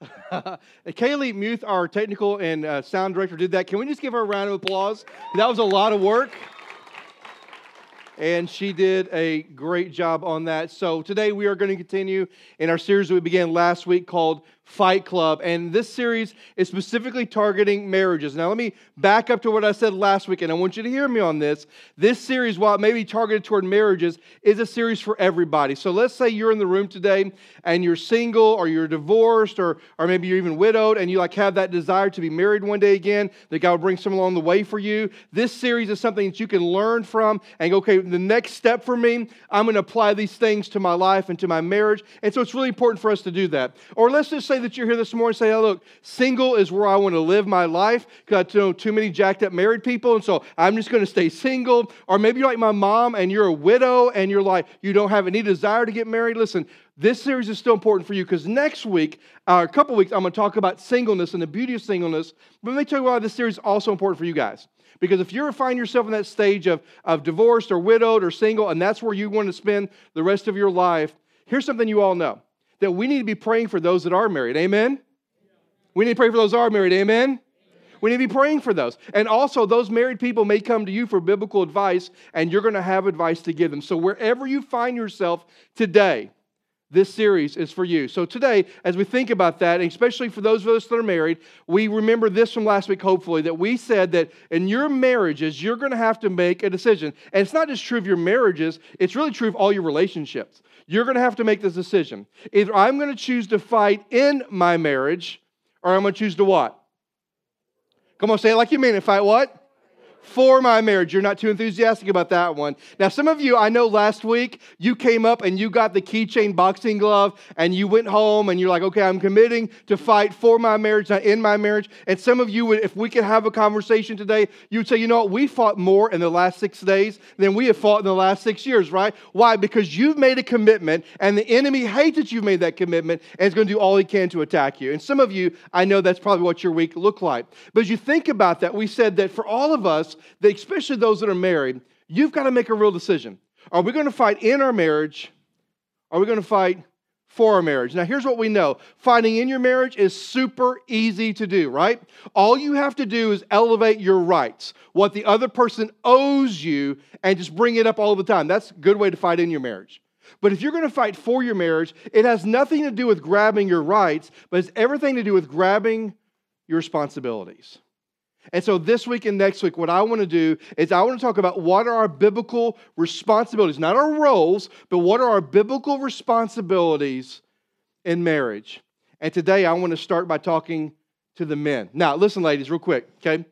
Kaylee Muth, our technical and uh, sound director, did that. Can we just give her a round of applause? That was a lot of work. And she did a great job on that. So today we are going to continue in our series that we began last week called Fight Club. And this series is specifically targeting marriages. Now, let me back up to what I said last week, and I want you to hear me on this. This series, while it may be targeted toward marriages, is a series for everybody. So let's say you're in the room today and you're single or you're divorced or, or maybe you're even widowed and you like have that desire to be married one day again, that God will bring someone along the way for you. This series is something that you can learn from and go, okay, the next step for me, I'm going to apply these things to my life and to my marriage. And so it's really important for us to do that. Or let's just say that you're here this morning and say, oh, look, single is where I want to live my life because I know too many jacked up married people, and so I'm just going to stay single. Or maybe you're like my mom and you're a widow and you're like, you don't have any desire to get married. Listen, this series is still important for you because next week, uh, a couple weeks, I'm going to talk about singleness and the beauty of singleness. But let me tell you why this series is also important for you guys. Because if you find yourself in that stage of, of divorced or widowed or single, and that's where you want to spend the rest of your life, here's something you all know that we need to be praying for those that are married. Amen? We need to pray for those that are married. Amen? We need to be praying for those. And also, those married people may come to you for biblical advice, and you're going to have advice to give them. So, wherever you find yourself today, this series is for you. So, today, as we think about that, especially for those of us that are married, we remember this from last week, hopefully, that we said that in your marriages, you're going to have to make a decision. And it's not just true of your marriages, it's really true of all your relationships. You're going to have to make this decision. Either I'm going to choose to fight in my marriage, or I'm going to choose to what? Come on, say it like you mean it. Fight what? For my marriage. You're not too enthusiastic about that one. Now, some of you, I know last week you came up and you got the keychain boxing glove and you went home and you're like, okay, I'm committing to fight for my marriage, not in my marriage. And some of you would, if we could have a conversation today, you would say, you know what, we fought more in the last six days than we have fought in the last six years, right? Why? Because you've made a commitment and the enemy hates that you've made that commitment and is going to do all he can to attack you. And some of you, I know that's probably what your week looked like. But as you think about that, we said that for all of us, that especially those that are married, you've got to make a real decision. Are we going to fight in our marriage? Are we going to fight for our marriage? Now, here's what we know fighting in your marriage is super easy to do, right? All you have to do is elevate your rights, what the other person owes you, and just bring it up all the time. That's a good way to fight in your marriage. But if you're going to fight for your marriage, it has nothing to do with grabbing your rights, but it's everything to do with grabbing your responsibilities. And so this week and next week, what I want to do is I want to talk about what are our biblical responsibilities, not our roles, but what are our biblical responsibilities in marriage. And today I want to start by talking to the men. Now, listen, ladies, real quick, okay?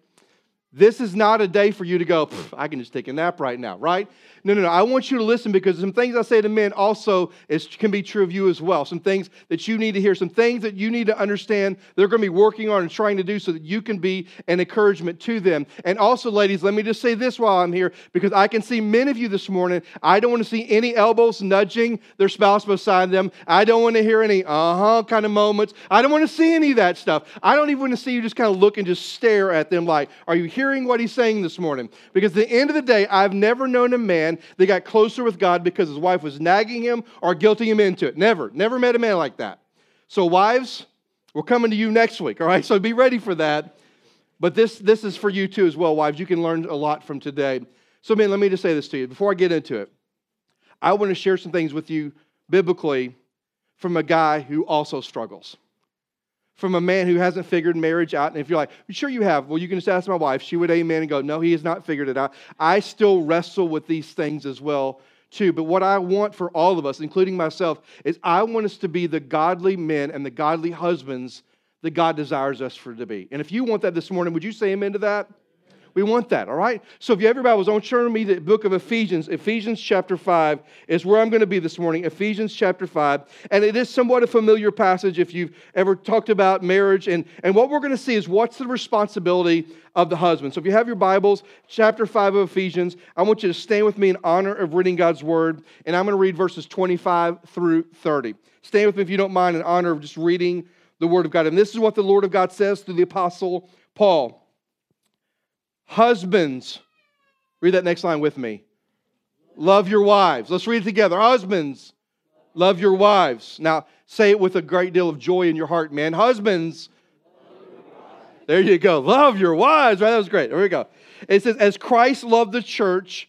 This is not a day for you to go, I can just take a nap right now, right? No, no, no. I want you to listen because some things I say to men also is, can be true of you as well. Some things that you need to hear, some things that you need to understand they're going to be working on and trying to do so that you can be an encouragement to them. And also, ladies, let me just say this while I'm here because I can see many of you this morning. I don't want to see any elbows nudging their spouse beside them. I don't want to hear any uh huh kind of moments. I don't want to see any of that stuff. I don't even want to see you just kind of look and just stare at them like, are you hearing what he's saying this morning? Because at the end of the day, I've never known a man they got closer with God because his wife was nagging him or guilting him into it. Never, never met a man like that. So, wives, we're coming to you next week, all right? So be ready for that. But this, this is for you too, as well, wives. You can learn a lot from today. So, man, let me just say this to you before I get into it. I want to share some things with you biblically from a guy who also struggles from a man who hasn't figured marriage out. And if you're like, sure you have, well, you can just ask my wife. She would amen and go, no, he has not figured it out. I still wrestle with these things as well, too. But what I want for all of us, including myself, is I want us to be the godly men and the godly husbands that God desires us for to be. And if you want that this morning, would you say amen to that? We want that, all right? So if you have your Bibles, don't turn to me the book of Ephesians. Ephesians chapter 5 is where I'm going to be this morning. Ephesians chapter 5. And it is somewhat a familiar passage if you've ever talked about marriage. And, and what we're going to see is what's the responsibility of the husband. So if you have your Bibles, chapter 5 of Ephesians, I want you to stand with me in honor of reading God's word. And I'm going to read verses 25 through 30. Stand with me if you don't mind in honor of just reading the word of God. And this is what the Lord of God says through the apostle Paul. Husbands, read that next line with me. Love your wives. Let's read it together. Husbands, Love your wives. Now, say it with a great deal of joy in your heart, man. Husbands, there you go. Love your wives. Right? That was great. There we go. It says, as Christ loved the church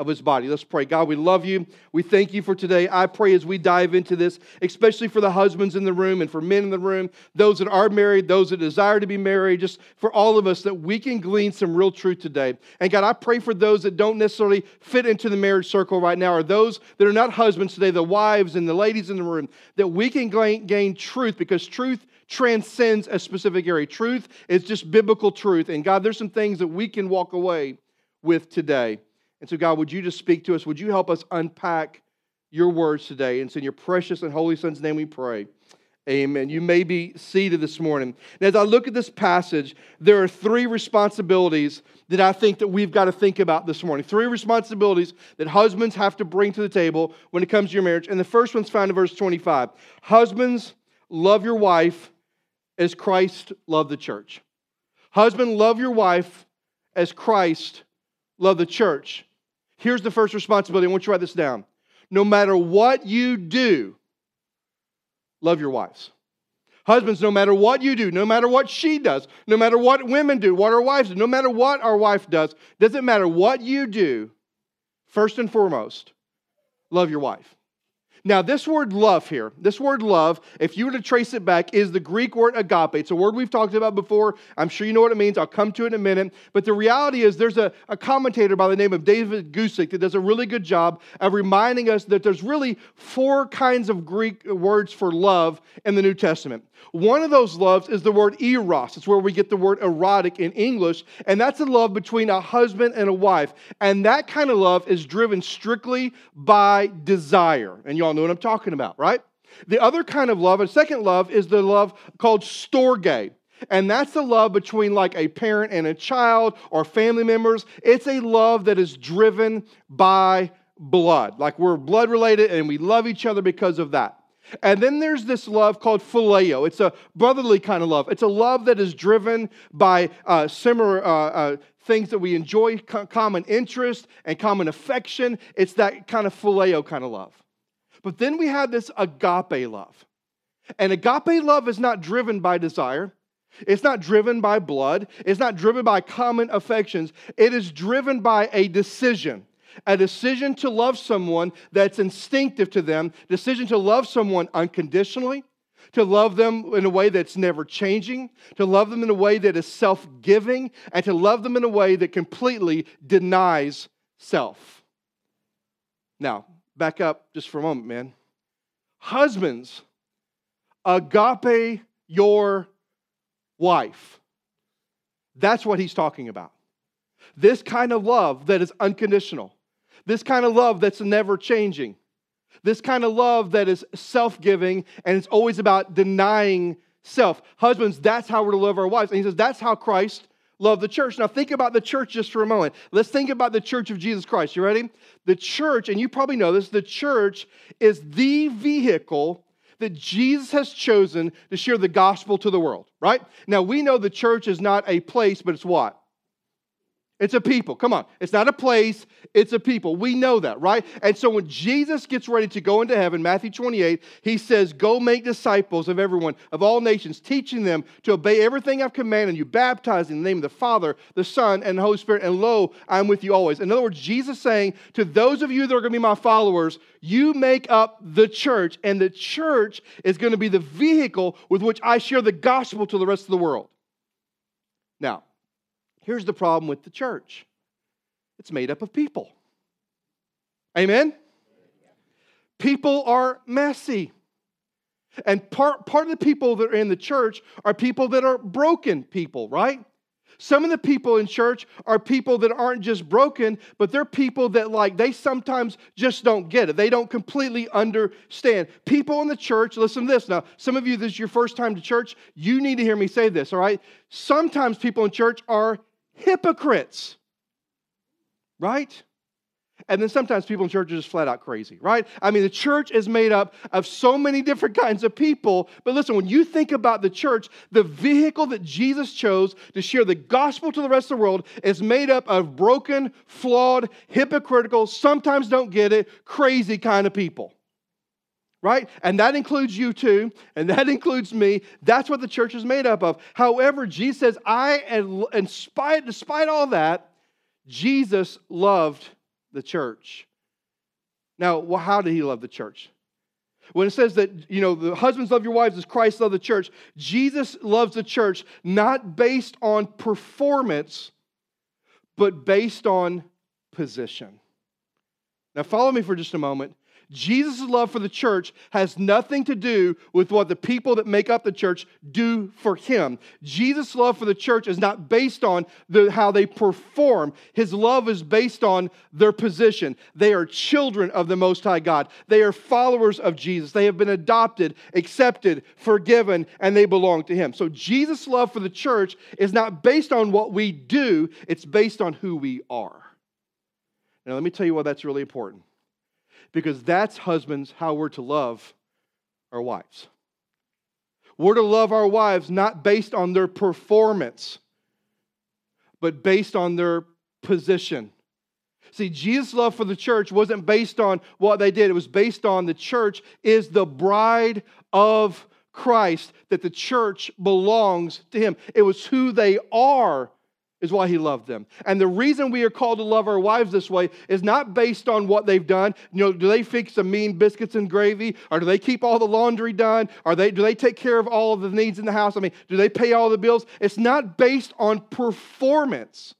of his body. Let's pray. God, we love you. We thank you for today. I pray as we dive into this, especially for the husbands in the room and for men in the room, those that are married, those that desire to be married, just for all of us, that we can glean some real truth today. And God, I pray for those that don't necessarily fit into the marriage circle right now, or those that are not husbands today, the wives and the ladies in the room, that we can gain, gain truth because truth transcends a specific area. Truth is just biblical truth. And God, there's some things that we can walk away with today. And so, God, would you just speak to us? Would you help us unpack your words today? And it's in your precious and holy Son's name we pray. Amen. You may be seated this morning. And as I look at this passage, there are three responsibilities that I think that we've got to think about this morning. Three responsibilities that husbands have to bring to the table when it comes to your marriage. And the first one's found in verse 25. Husbands, love your wife as Christ loved the church. Husband, love your wife as Christ loved the church. Here's the first responsibility. I want you to write this down. No matter what you do, love your wives. Husbands, no matter what you do, no matter what she does, no matter what women do, what our wives do, no matter what our wife does, doesn't matter what you do, first and foremost, love your wife. Now, this word love here, this word love, if you were to trace it back, is the Greek word agape. It's a word we've talked about before. I'm sure you know what it means. I'll come to it in a minute. But the reality is, there's a, a commentator by the name of David Guzik that does a really good job of reminding us that there's really four kinds of Greek words for love in the New Testament. One of those loves is the word eros. It's where we get the word erotic in English, and that's a love between a husband and a wife. And that kind of love is driven strictly by desire. And y'all know what I'm talking about, right? The other kind of love, a second love, is the love called storge. And that's the love between like a parent and a child or family members. It's a love that is driven by blood. Like we're blood related and we love each other because of that. And then there's this love called phileo. It's a brotherly kind of love. It's a love that is driven by uh, similar uh, uh, things that we enjoy, co- common interest and common affection. It's that kind of phileo kind of love. But then we have this agape love. And agape love is not driven by desire. It's not driven by blood. It's not driven by common affections. It is driven by a decision a decision to love someone that's instinctive to them, decision to love someone unconditionally, to love them in a way that's never changing, to love them in a way that is self giving, and to love them in a way that completely denies self. Now, back up just for a moment, man. Husbands, agape your wife. That's what he's talking about. This kind of love that is unconditional. This kind of love that's never changing. This kind of love that is self giving and it's always about denying self. Husbands, that's how we're to love our wives. And he says, that's how Christ loved the church. Now, think about the church just for a moment. Let's think about the church of Jesus Christ. You ready? The church, and you probably know this, the church is the vehicle that Jesus has chosen to share the gospel to the world, right? Now, we know the church is not a place, but it's what? It's a people. Come on. It's not a place, it's a people. We know that, right? And so when Jesus gets ready to go into heaven, Matthew 28, he says, Go make disciples of everyone, of all nations, teaching them to obey everything I've commanded you, baptizing in the name of the Father, the Son, and the Holy Spirit. And lo, I'm with you always. In other words, Jesus saying to those of you that are going to be my followers, you make up the church, and the church is going to be the vehicle with which I share the gospel to the rest of the world. Now, Here's the problem with the church it's made up of people. Amen? People are messy. And part, part of the people that are in the church are people that are broken people, right? Some of the people in church are people that aren't just broken, but they're people that, like, they sometimes just don't get it. They don't completely understand. People in the church, listen to this. Now, some of you, this is your first time to church. You need to hear me say this, all right? Sometimes people in church are hypocrites, right? And then sometimes people in church are just flat out crazy, right? I mean, the church is made up of so many different kinds of people. But listen, when you think about the church, the vehicle that Jesus chose to share the gospel to the rest of the world is made up of broken, flawed, hypocritical, sometimes don't get it, crazy kind of people. Right? And that includes you too, and that includes me. That's what the church is made up of. However, Jesus says, I, and despite, despite all that, Jesus loved the church. Now, well, how did he love the church? When it says that, you know, the husbands love your wives as Christ loved the church, Jesus loves the church not based on performance, but based on position. Now, follow me for just a moment. Jesus' love for the church has nothing to do with what the people that make up the church do for him. Jesus' love for the church is not based on the, how they perform, his love is based on their position. They are children of the Most High God, they are followers of Jesus. They have been adopted, accepted, forgiven, and they belong to him. So, Jesus' love for the church is not based on what we do, it's based on who we are. Now, let me tell you why that's really important because that's, husbands, how we're to love our wives. We're to love our wives not based on their performance, but based on their position. See, Jesus' love for the church wasn't based on what they did, it was based on the church is the bride of Christ, that the church belongs to Him. It was who they are is why he loved them. And the reason we are called to love our wives this way is not based on what they've done. You know, do they fix the mean biscuits and gravy? Or do they keep all the laundry done? Or they, do they take care of all of the needs in the house? I mean, do they pay all the bills? It's not based on performance.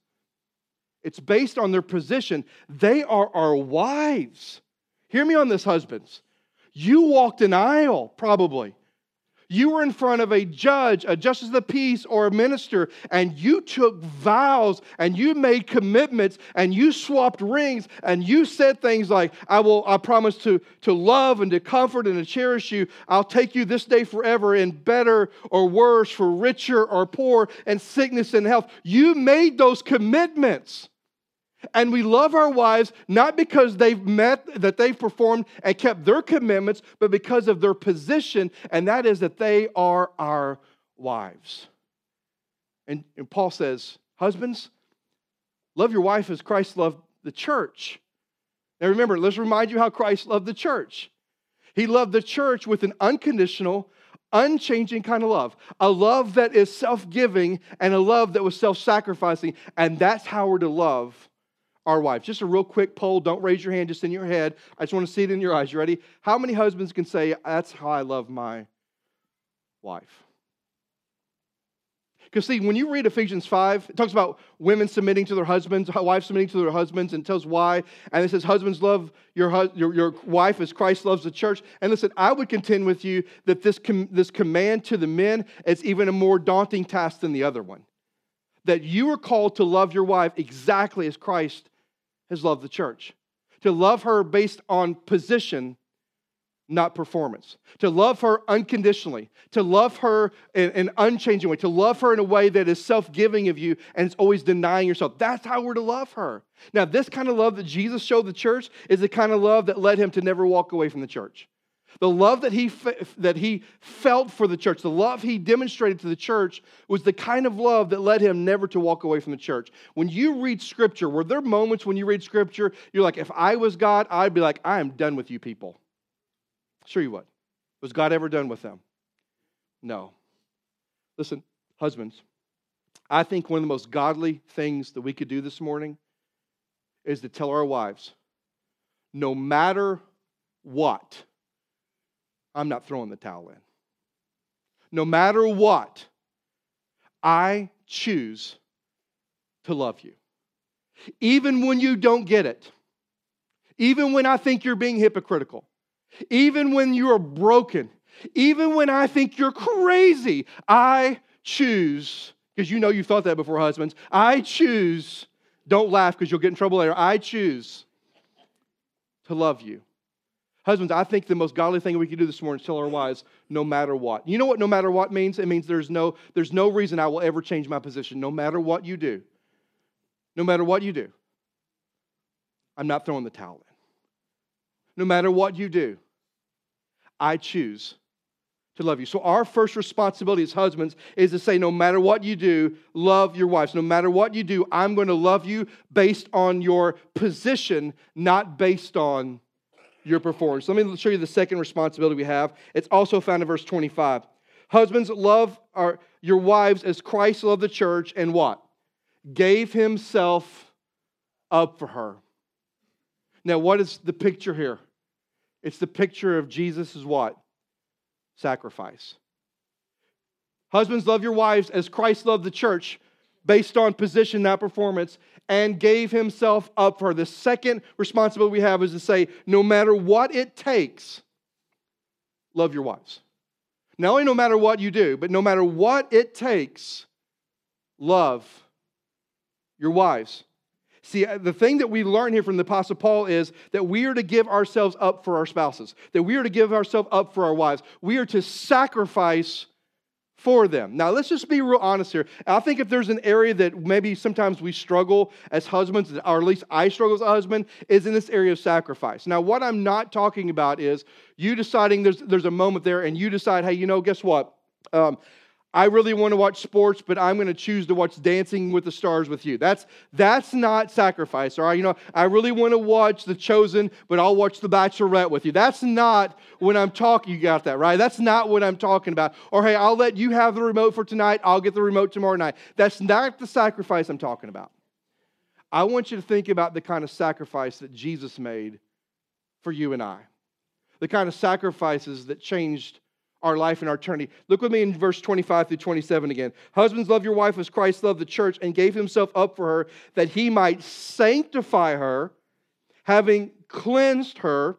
It's based on their position. They are our wives. Hear me on this, husbands. You walked an aisle, probably you were in front of a judge, a justice of the peace, or a minister, and you took vows and you made commitments and you swapped rings and you said things like, I will, I promise to, to love and to comfort and to cherish you. I'll take you this day forever in better or worse, for richer or poor, and sickness and health. You made those commitments. And we love our wives not because they've met, that they've performed and kept their commitments, but because of their position, and that is that they are our wives. And, and Paul says, Husbands, love your wife as Christ loved the church. Now remember, let's remind you how Christ loved the church. He loved the church with an unconditional, unchanging kind of love, a love that is self giving and a love that was self sacrificing. And that's how we're to love our wives. Just a real quick poll. Don't raise your hand just in your head. I just want to see it in your eyes. You ready? How many husbands can say, That's how I love my wife? Because, see, when you read Ephesians 5, it talks about women submitting to their husbands, wives submitting to their husbands, and tells why. And it says, Husbands, love your, your, your wife as Christ loves the church. And listen, I would contend with you that this, com- this command to the men is even a more daunting task than the other one. That you are called to love your wife exactly as Christ has loved the church. To love her based on position, not performance. To love her unconditionally. To love her in an unchanging way. To love her in a way that is self giving of you and it's always denying yourself. That's how we're to love her. Now, this kind of love that Jesus showed the church is the kind of love that led him to never walk away from the church. The love that he, that he felt for the church, the love he demonstrated to the church, was the kind of love that led him never to walk away from the church. When you read scripture, were there moments when you read scripture, you're like, if I was God, I'd be like, I am done with you people? Sure, you would. Was God ever done with them? No. Listen, husbands, I think one of the most godly things that we could do this morning is to tell our wives no matter what, I'm not throwing the towel in. No matter what, I choose to love you. Even when you don't get it, even when I think you're being hypocritical, even when you are broken, even when I think you're crazy, I choose because you know you've thought that before, husbands. I choose, don't laugh because you'll get in trouble later. I choose to love you. Husbands, I think the most godly thing we can do this morning is tell our wives, no matter what. You know what no matter what means? It means there's no, there's no reason I will ever change my position, no matter what you do. No matter what you do. I'm not throwing the towel in. No matter what you do, I choose to love you. So, our first responsibility as husbands is to say, no matter what you do, love your wives. No matter what you do, I'm going to love you based on your position, not based on your performance. Let me show you the second responsibility we have. It's also found in verse 25. Husbands, love our, your wives as Christ loved the church and what? Gave himself up for her. Now, what is the picture here? It's the picture of Jesus' what? Sacrifice. Husbands, love your wives as Christ loved the church based on position, not performance, and gave himself up for her. The second responsibility we have is to say, no matter what it takes, love your wives. Not only no matter what you do, but no matter what it takes, love your wives. See, uh, the thing that we learn here from the Apostle Paul is that we are to give ourselves up for our spouses, that we are to give ourselves up for our wives. We are to sacrifice for them. Now, let's just be real honest here. I think if there's an area that maybe sometimes we struggle as husbands, or at least I struggle as a husband, is in this area of sacrifice. Now, what I'm not talking about is you deciding there's, there's a moment there and you decide, hey, you know, guess what? Um, I really want to watch sports, but I'm going to choose to watch Dancing with the Stars with you. That's that's not sacrifice, all right? You know, I really want to watch The Chosen, but I'll watch The Bachelorette with you. That's not when I'm talking. You got that right? That's not what I'm talking about. Or hey, I'll let you have the remote for tonight. I'll get the remote tomorrow night. That's not the sacrifice I'm talking about. I want you to think about the kind of sacrifice that Jesus made for you and I. The kind of sacrifices that changed our life and our eternity. Look with me in verse 25 through 27 again. Husbands, love your wife as Christ loved the church and gave himself up for her that he might sanctify her, having cleansed her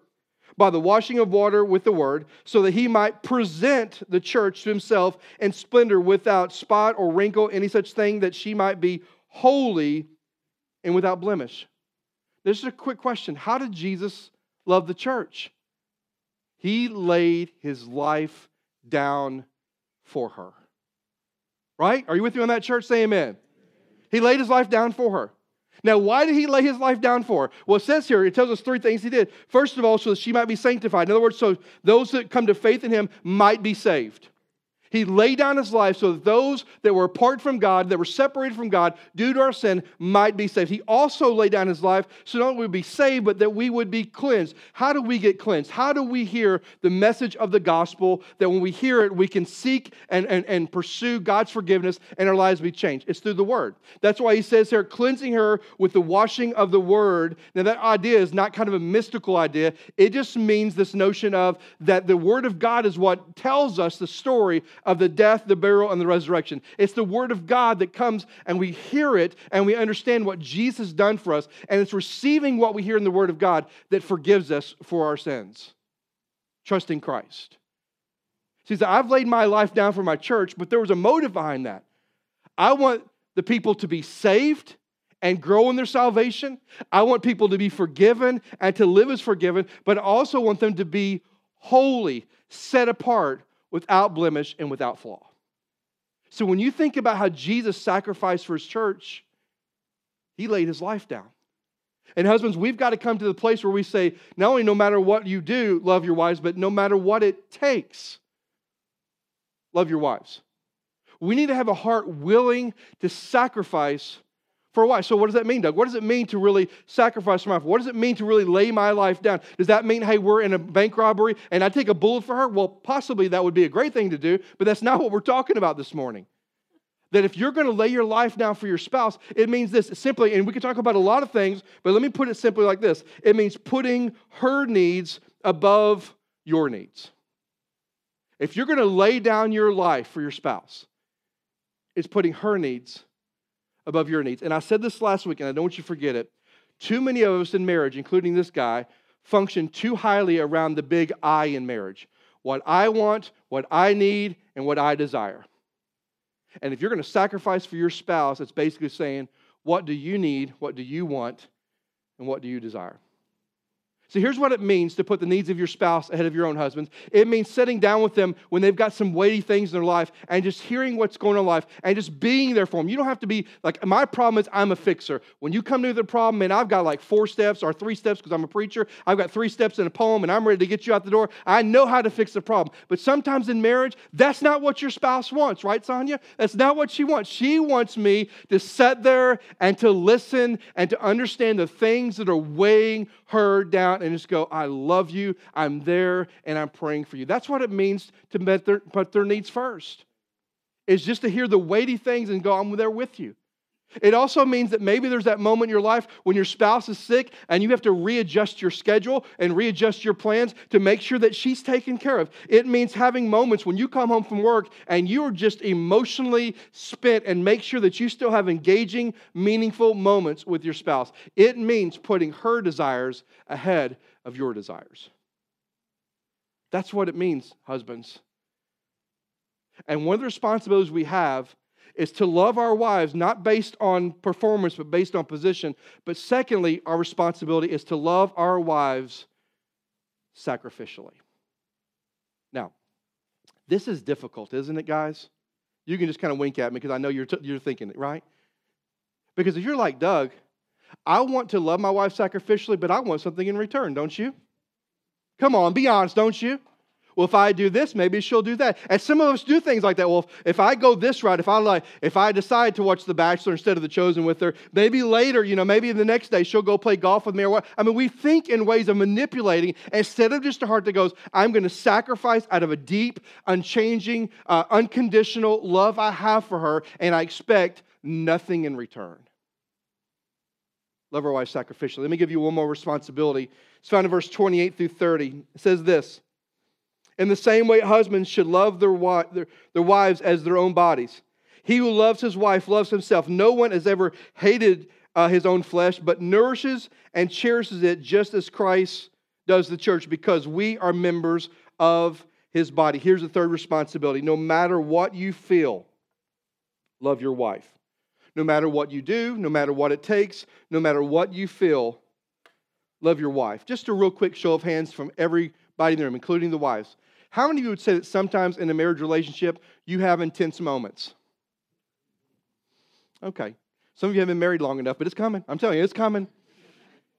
by the washing of water with the word, so that he might present the church to himself in splendor without spot or wrinkle, any such thing, that she might be holy and without blemish. This is a quick question How did Jesus love the church? He laid his life down for her. Right? Are you with me on that, church? Say amen. He laid his life down for her. Now, why did he lay his life down for her? Well, it says here, it tells us three things he did. First of all, so that she might be sanctified. In other words, so those that come to faith in him might be saved. He laid down his life so that those that were apart from God, that were separated from God due to our sin, might be saved. He also laid down his life so not only would be saved, but that we would be cleansed. How do we get cleansed? How do we hear the message of the gospel that when we hear it, we can seek and, and, and pursue God's forgiveness and our lives be changed? It's through the word. That's why he says here, cleansing her with the washing of the word. Now, that idea is not kind of a mystical idea, it just means this notion of that the word of God is what tells us the story of the death, the burial, and the resurrection. It's the Word of God that comes and we hear it and we understand what Jesus done for us. And it's receiving what we hear in the Word of God that forgives us for our sins. Trusting Christ. See, so I've laid my life down for my church, but there was a motive behind that. I want the people to be saved and grow in their salvation. I want people to be forgiven and to live as forgiven, but I also want them to be holy, set apart without blemish and without flaw. So when you think about how Jesus sacrificed for his church, he laid his life down. And husbands, we've got to come to the place where we say, not only no matter what you do, love your wives, but no matter what it takes, love your wives. We need to have a heart willing to sacrifice for a wife. So, what does that mean, Doug? What does it mean to really sacrifice my life? What does it mean to really lay my life down? Does that mean, hey, we're in a bank robbery and I take a bullet for her? Well, possibly that would be a great thing to do, but that's not what we're talking about this morning. That if you're going to lay your life down for your spouse, it means this simply, and we can talk about a lot of things, but let me put it simply like this it means putting her needs above your needs. If you're going to lay down your life for your spouse, it's putting her needs above your needs. And I said this last week, and I don't want you to forget it. Too many of us in marriage, including this guy, function too highly around the big I in marriage what I want, what I need, and what I desire. And if you're going to sacrifice for your spouse, it's basically saying, what do you need? What do you want? And what do you desire? So here's what it means to put the needs of your spouse ahead of your own husband. It means sitting down with them when they've got some weighty things in their life and just hearing what's going on in life and just being there for them. You don't have to be like, my problem is I'm a fixer. When you come to the problem, and I've got like four steps or three steps because I'm a preacher, I've got three steps in a poem and I'm ready to get you out the door. I know how to fix the problem. But sometimes in marriage, that's not what your spouse wants, right, Sonia? That's not what she wants. She wants me to sit there and to listen and to understand the things that are weighing her down and just go, I love you, I'm there, and I'm praying for you. That's what it means to put their, needs first, is just to hear the weighty things and go, I'm there with you. It also means that maybe there's that moment in your life when your spouse is sick and you have to readjust your schedule and readjust your plans to make sure that she's taken care of. It means having moments when you come home from work and you are just emotionally spent and make sure that you still have engaging, meaningful moments with your spouse. It means putting her desires ahead of your desires. That's what it means, husbands. And one of the responsibilities we have is to love our wives not based on performance, but based on position. But secondly, our responsibility is to love our wives sacrificially. Now, this is difficult, isn't it, guys? You can just kind of wink at me because I know you're, t- you're thinking it, right? Because if you're like Doug, I want to love my wife sacrificially, but I want something in return, don't you? Come on, be honest, don't you? Well, if I do this, maybe she'll do that. And some of us do things like that. Well, if I go this route, if I like, if I decide to watch The Bachelor instead of The Chosen with her, maybe later, you know, maybe the next day she'll go play golf with me or what. I mean, we think in ways of manipulating instead of just a heart that goes, I'm going to sacrifice out of a deep, unchanging, uh, unconditional love I have for her, and I expect nothing in return. Love our wife sacrificially. Let me give you one more responsibility. It's found in verse 28 through 30. It says this. In the same way, husbands should love their, their, their wives as their own bodies. He who loves his wife loves himself. No one has ever hated uh, his own flesh, but nourishes and cherishes it just as Christ does the church, because we are members of his body. Here's the third responsibility no matter what you feel, love your wife. No matter what you do, no matter what it takes, no matter what you feel, love your wife. Just a real quick show of hands from everybody in the room, including the wives. How many of you would say that sometimes in a marriage relationship you have intense moments? Okay. Some of you haven't been married long enough, but it's coming. I'm telling you, it's coming.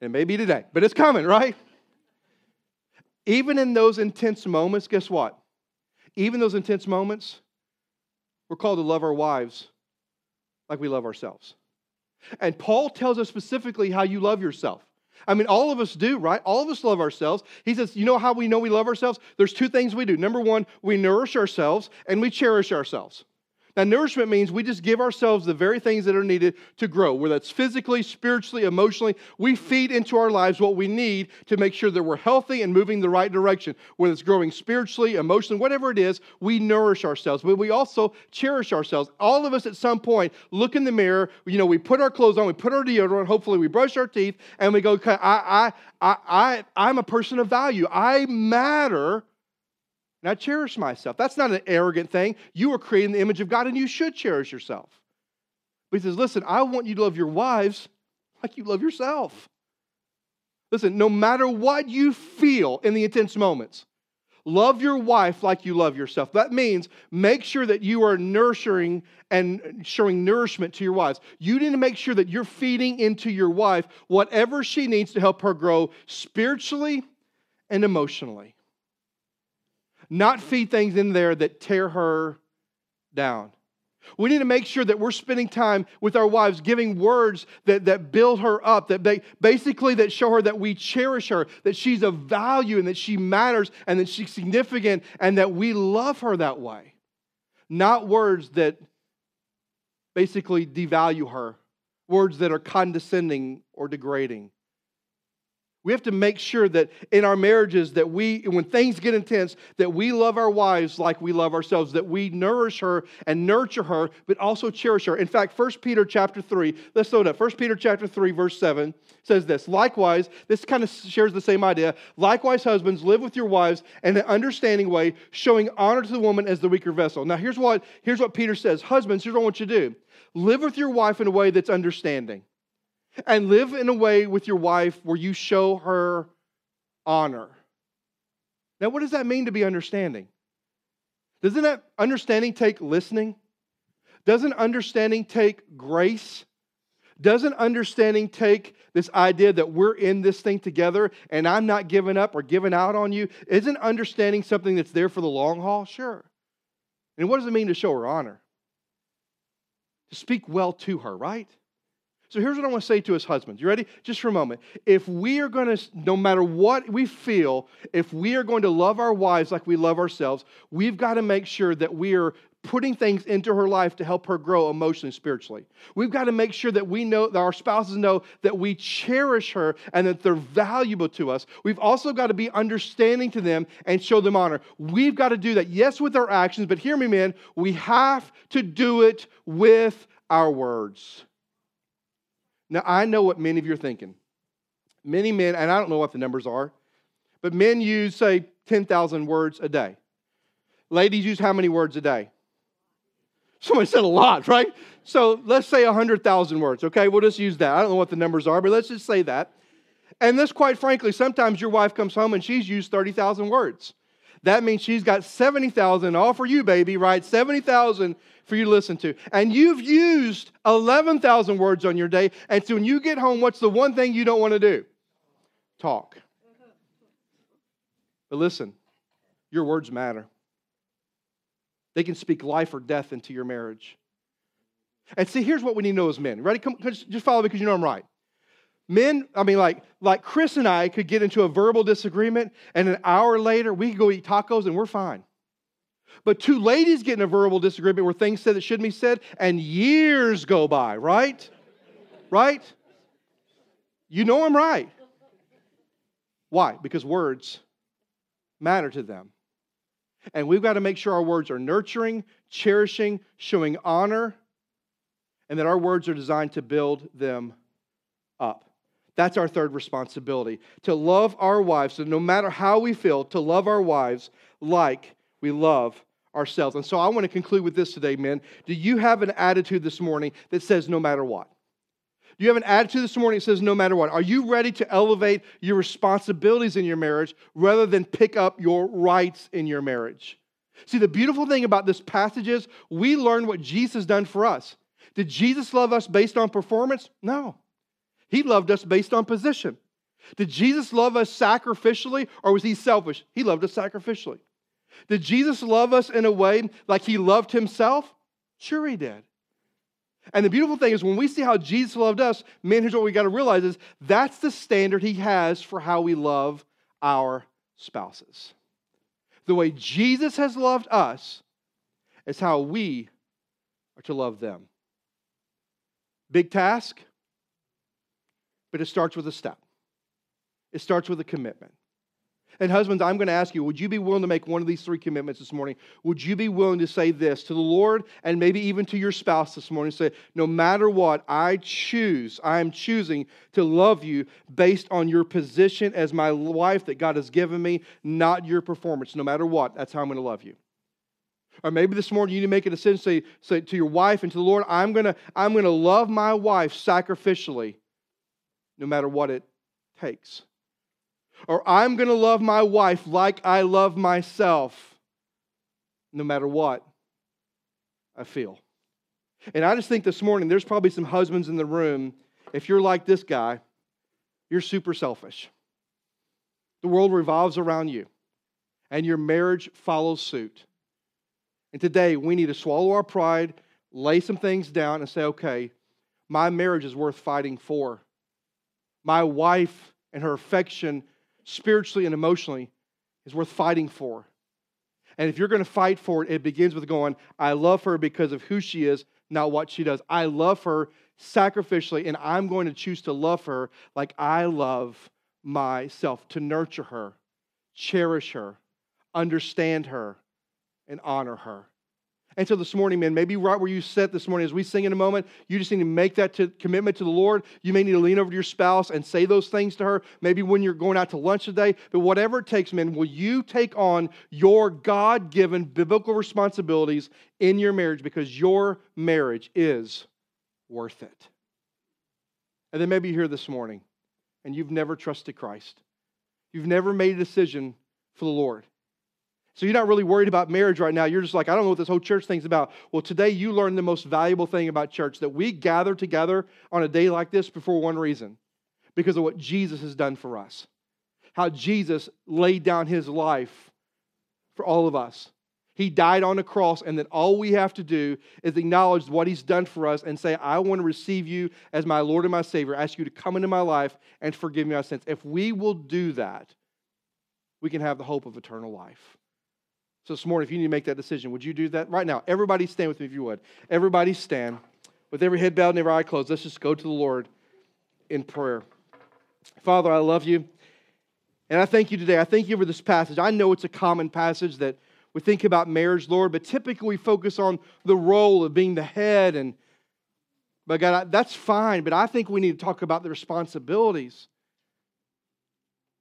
It may be today, but it's coming, right? Even in those intense moments, guess what? Even those intense moments, we're called to love our wives like we love ourselves. And Paul tells us specifically how you love yourself. I mean, all of us do, right? All of us love ourselves. He says, You know how we know we love ourselves? There's two things we do. Number one, we nourish ourselves and we cherish ourselves. Now, nourishment means we just give ourselves the very things that are needed to grow, whether that's physically, spiritually, emotionally. We feed into our lives what we need to make sure that we're healthy and moving the right direction. Whether it's growing spiritually, emotionally, whatever it is, we nourish ourselves, but we also cherish ourselves. All of us at some point look in the mirror, you know, we put our clothes on, we put our deodorant, hopefully we brush our teeth, and we go, I, I, I, I, I'm a person of value. I matter and I cherish myself. That's not an arrogant thing. You were created in the image of God and you should cherish yourself. But he says, listen, I want you to love your wives like you love yourself. Listen, no matter what you feel in the intense moments, love your wife like you love yourself. That means make sure that you are nurturing and showing nourishment to your wives. You need to make sure that you're feeding into your wife whatever she needs to help her grow spiritually and emotionally not feed things in there that tear her down. We need to make sure that we're spending time with our wives, giving words that, that build her up, that basically that show her that we cherish her, that she's of value and that she matters and that she's significant and that we love her that way. Not words that basically devalue her, words that are condescending or degrading. We have to make sure that in our marriages that we when things get intense that we love our wives like we love ourselves that we nourish her and nurture her but also cherish her. In fact, 1 Peter chapter 3, let's throw it up. 1 Peter chapter 3 verse 7 says this. Likewise, this kind of shares the same idea. Likewise, husbands live with your wives in an understanding way, showing honor to the woman as the weaker vessel. Now, here's what here's what Peter says. Husbands, here's what I want you to do. Live with your wife in a way that's understanding and live in a way with your wife where you show her honor. Now, what does that mean to be understanding? Doesn't that understanding take listening? Doesn't understanding take grace? Doesn't understanding take this idea that we're in this thing together and I'm not giving up or giving out on you? Isn't understanding something that's there for the long haul? Sure. And what does it mean to show her honor? To speak well to her, right? So here's what I want to say to us husbands. You ready? Just for a moment. If we are going to, no matter what we feel, if we are going to love our wives like we love ourselves, we've got to make sure that we are putting things into her life to help her grow emotionally spiritually. We've got to make sure that we know that our spouses know that we cherish her and that they're valuable to us. We've also got to be understanding to them and show them honor. We've got to do that, yes, with our actions, but hear me, man, we have to do it with our words. Now, I know what many of you are thinking. Many men, and I don't know what the numbers are, but men use, say, 10,000 words a day. Ladies use how many words a day? Somebody said a lot, right? So let's say 100,000 words, okay? We'll just use that. I don't know what the numbers are, but let's just say that. And this, quite frankly, sometimes your wife comes home and she's used 30,000 words. That means she's got 70,000 all for you, baby, right? 70,000 for you to listen to. And you've used 11,000 words on your day. And so when you get home, what's the one thing you don't want to do? Talk. But listen, your words matter. They can speak life or death into your marriage. And see, here's what we need to know as men. Ready? Come, just follow me because you know I'm right. Men, I mean, like, like Chris and I could get into a verbal disagreement, and an hour later we could go eat tacos and we're fine. But two ladies get in a verbal disagreement where things said that shouldn't be said, and years go by, right? right? You know I'm right. Why? Because words matter to them. And we've got to make sure our words are nurturing, cherishing, showing honor, and that our words are designed to build them up. That's our third responsibility to love our wives. So, no matter how we feel, to love our wives like we love ourselves. And so, I want to conclude with this today, men. Do you have an attitude this morning that says no matter what? Do you have an attitude this morning that says no matter what? Are you ready to elevate your responsibilities in your marriage rather than pick up your rights in your marriage? See, the beautiful thing about this passage is we learn what Jesus has done for us. Did Jesus love us based on performance? No. He loved us based on position. Did Jesus love us sacrificially or was he selfish? He loved us sacrificially. Did Jesus love us in a way like he loved himself? Sure, he did. And the beautiful thing is when we see how Jesus loved us, man, here's what we got to realize is that's the standard he has for how we love our spouses. The way Jesus has loved us is how we are to love them. Big task, but it starts with a step. It starts with a commitment. And husbands, I'm going to ask you, would you be willing to make one of these three commitments this morning? Would you be willing to say this to the Lord and maybe even to your spouse this morning? Say, no matter what, I choose, I am choosing to love you based on your position as my wife that God has given me, not your performance. No matter what, that's how I'm going to love you. Or maybe this morning you need to make a decision, say, say to your wife and to the Lord, I'm going to, I'm going to love my wife sacrificially no matter what it takes. Or I'm going to love my wife like I love myself, no matter what I feel. And I just think this morning, there's probably some husbands in the room. If you're like this guy, you're super selfish. The world revolves around you, and your marriage follows suit. And today, we need to swallow our pride, lay some things down, and say, okay, my marriage is worth fighting for my wife and her affection spiritually and emotionally is worth fighting for. And if you're going to fight for it, it begins with going, I love her because of who she is, not what she does. I love her sacrificially, and I'm going to choose to love her like I love myself to nurture her, cherish her, understand her, and honor her. And so this morning, man, maybe right where you sit this morning as we sing in a moment, you just need to make that to, commitment to the Lord. You may need to lean over to your spouse and say those things to her, maybe when you're going out to lunch today. But whatever it takes, man, will you take on your God given biblical responsibilities in your marriage because your marriage is worth it? And then maybe you're here this morning and you've never trusted Christ, you've never made a decision for the Lord. So you're not really worried about marriage right now. You're just like, I don't know what this whole church thing's about. Well, today you learned the most valuable thing about church that we gather together on a day like this for one reason because of what Jesus has done for us. How Jesus laid down his life for all of us. He died on a cross, and then all we have to do is acknowledge what he's done for us and say, I want to receive you as my Lord and my Savior, ask you to come into my life and forgive me my sins. If we will do that, we can have the hope of eternal life. So this morning, if you need to make that decision, would you do that right now? Everybody stand with me if you would. Everybody stand. With every head bowed and every eye closed, let's just go to the Lord in prayer. Father, I love you. And I thank you today. I thank you for this passage. I know it's a common passage that we think about marriage, Lord, but typically we focus on the role of being the head and but God, that's fine, but I think we need to talk about the responsibilities.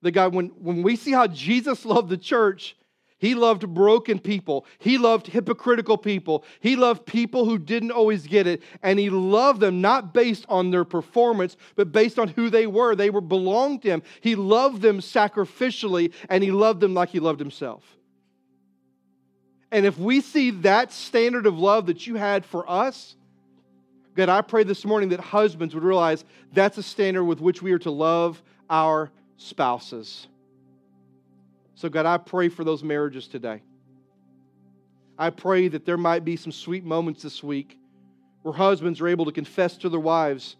That God, when, when we see how Jesus loved the church, he loved broken people. He loved hypocritical people. He loved people who didn't always get it. And he loved them not based on their performance, but based on who they were. They were belonged to him. He loved them sacrificially, and he loved them like he loved himself. And if we see that standard of love that you had for us, God, I pray this morning that husbands would realize that's a standard with which we are to love our spouses. So, God, I pray for those marriages today. I pray that there might be some sweet moments this week where husbands are able to confess to their wives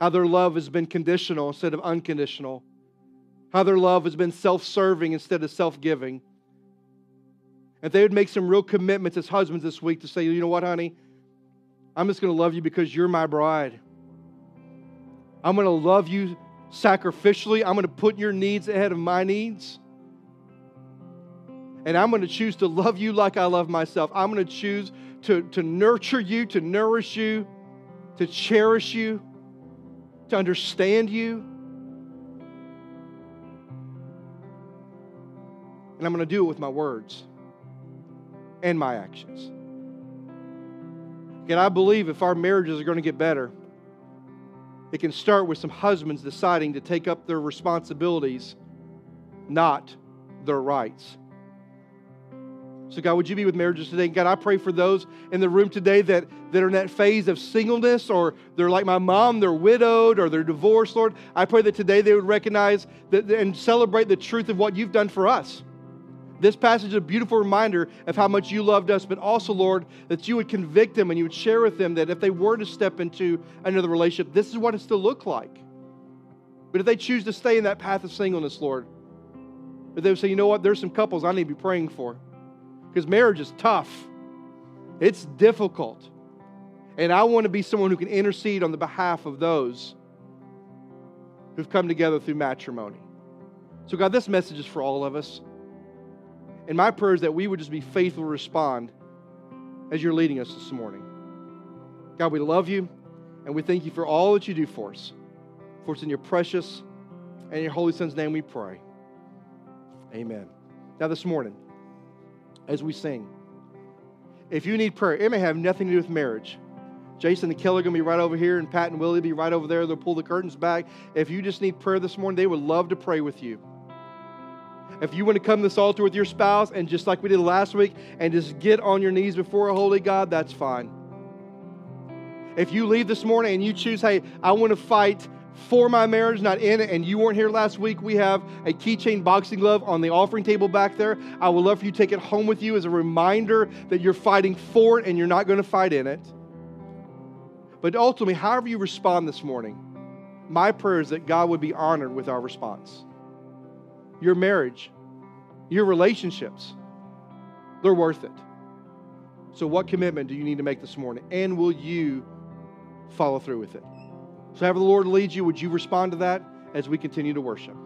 how their love has been conditional instead of unconditional, how their love has been self serving instead of self giving. If they would make some real commitments as husbands this week to say, you know what, honey? I'm just going to love you because you're my bride. I'm going to love you sacrificially. I'm going to put your needs ahead of my needs. And I'm going to choose to love you like I love myself. I'm going to choose to, to nurture you, to nourish you, to cherish you, to understand you. And I'm going to do it with my words and my actions. And I believe if our marriages are going to get better, it can start with some husbands deciding to take up their responsibilities, not their rights. So, God, would you be with marriages today? God, I pray for those in the room today that, that are in that phase of singleness, or they're like my mom, they're widowed, or they're divorced, Lord. I pray that today they would recognize that, and celebrate the truth of what you've done for us. This passage is a beautiful reminder of how much you loved us, but also, Lord, that you would convict them and you would share with them that if they were to step into another relationship, this is what it's to look like. But if they choose to stay in that path of singleness, Lord, if they would say, you know what, there's some couples I need to be praying for. Because marriage is tough, it's difficult. And I want to be someone who can intercede on the behalf of those who've come together through matrimony. So, God, this message is for all of us. And my prayer is that we would just be faithful to respond as you're leading us this morning. God, we love you and we thank you for all that you do for us. For it's in your precious and your Holy Son's name we pray. Amen. Now, this morning, as we sing, if you need prayer, it may have nothing to do with marriage. Jason and Kelly are going to be right over here, and Pat and Willie will be right over there. They'll pull the curtains back. If you just need prayer this morning, they would love to pray with you. If you want to come to this altar with your spouse and just like we did last week and just get on your knees before a holy God, that's fine. If you leave this morning and you choose, hey, I want to fight for my marriage, not in it, and you weren't here last week, we have a keychain boxing glove on the offering table back there. I would love for you to take it home with you as a reminder that you're fighting for it and you're not going to fight in it. But ultimately, however you respond this morning, my prayer is that God would be honored with our response your marriage, your relationships, they're worth it. So, what commitment do you need to make this morning? And will you follow through with it? So, however the Lord leads you, would you respond to that as we continue to worship.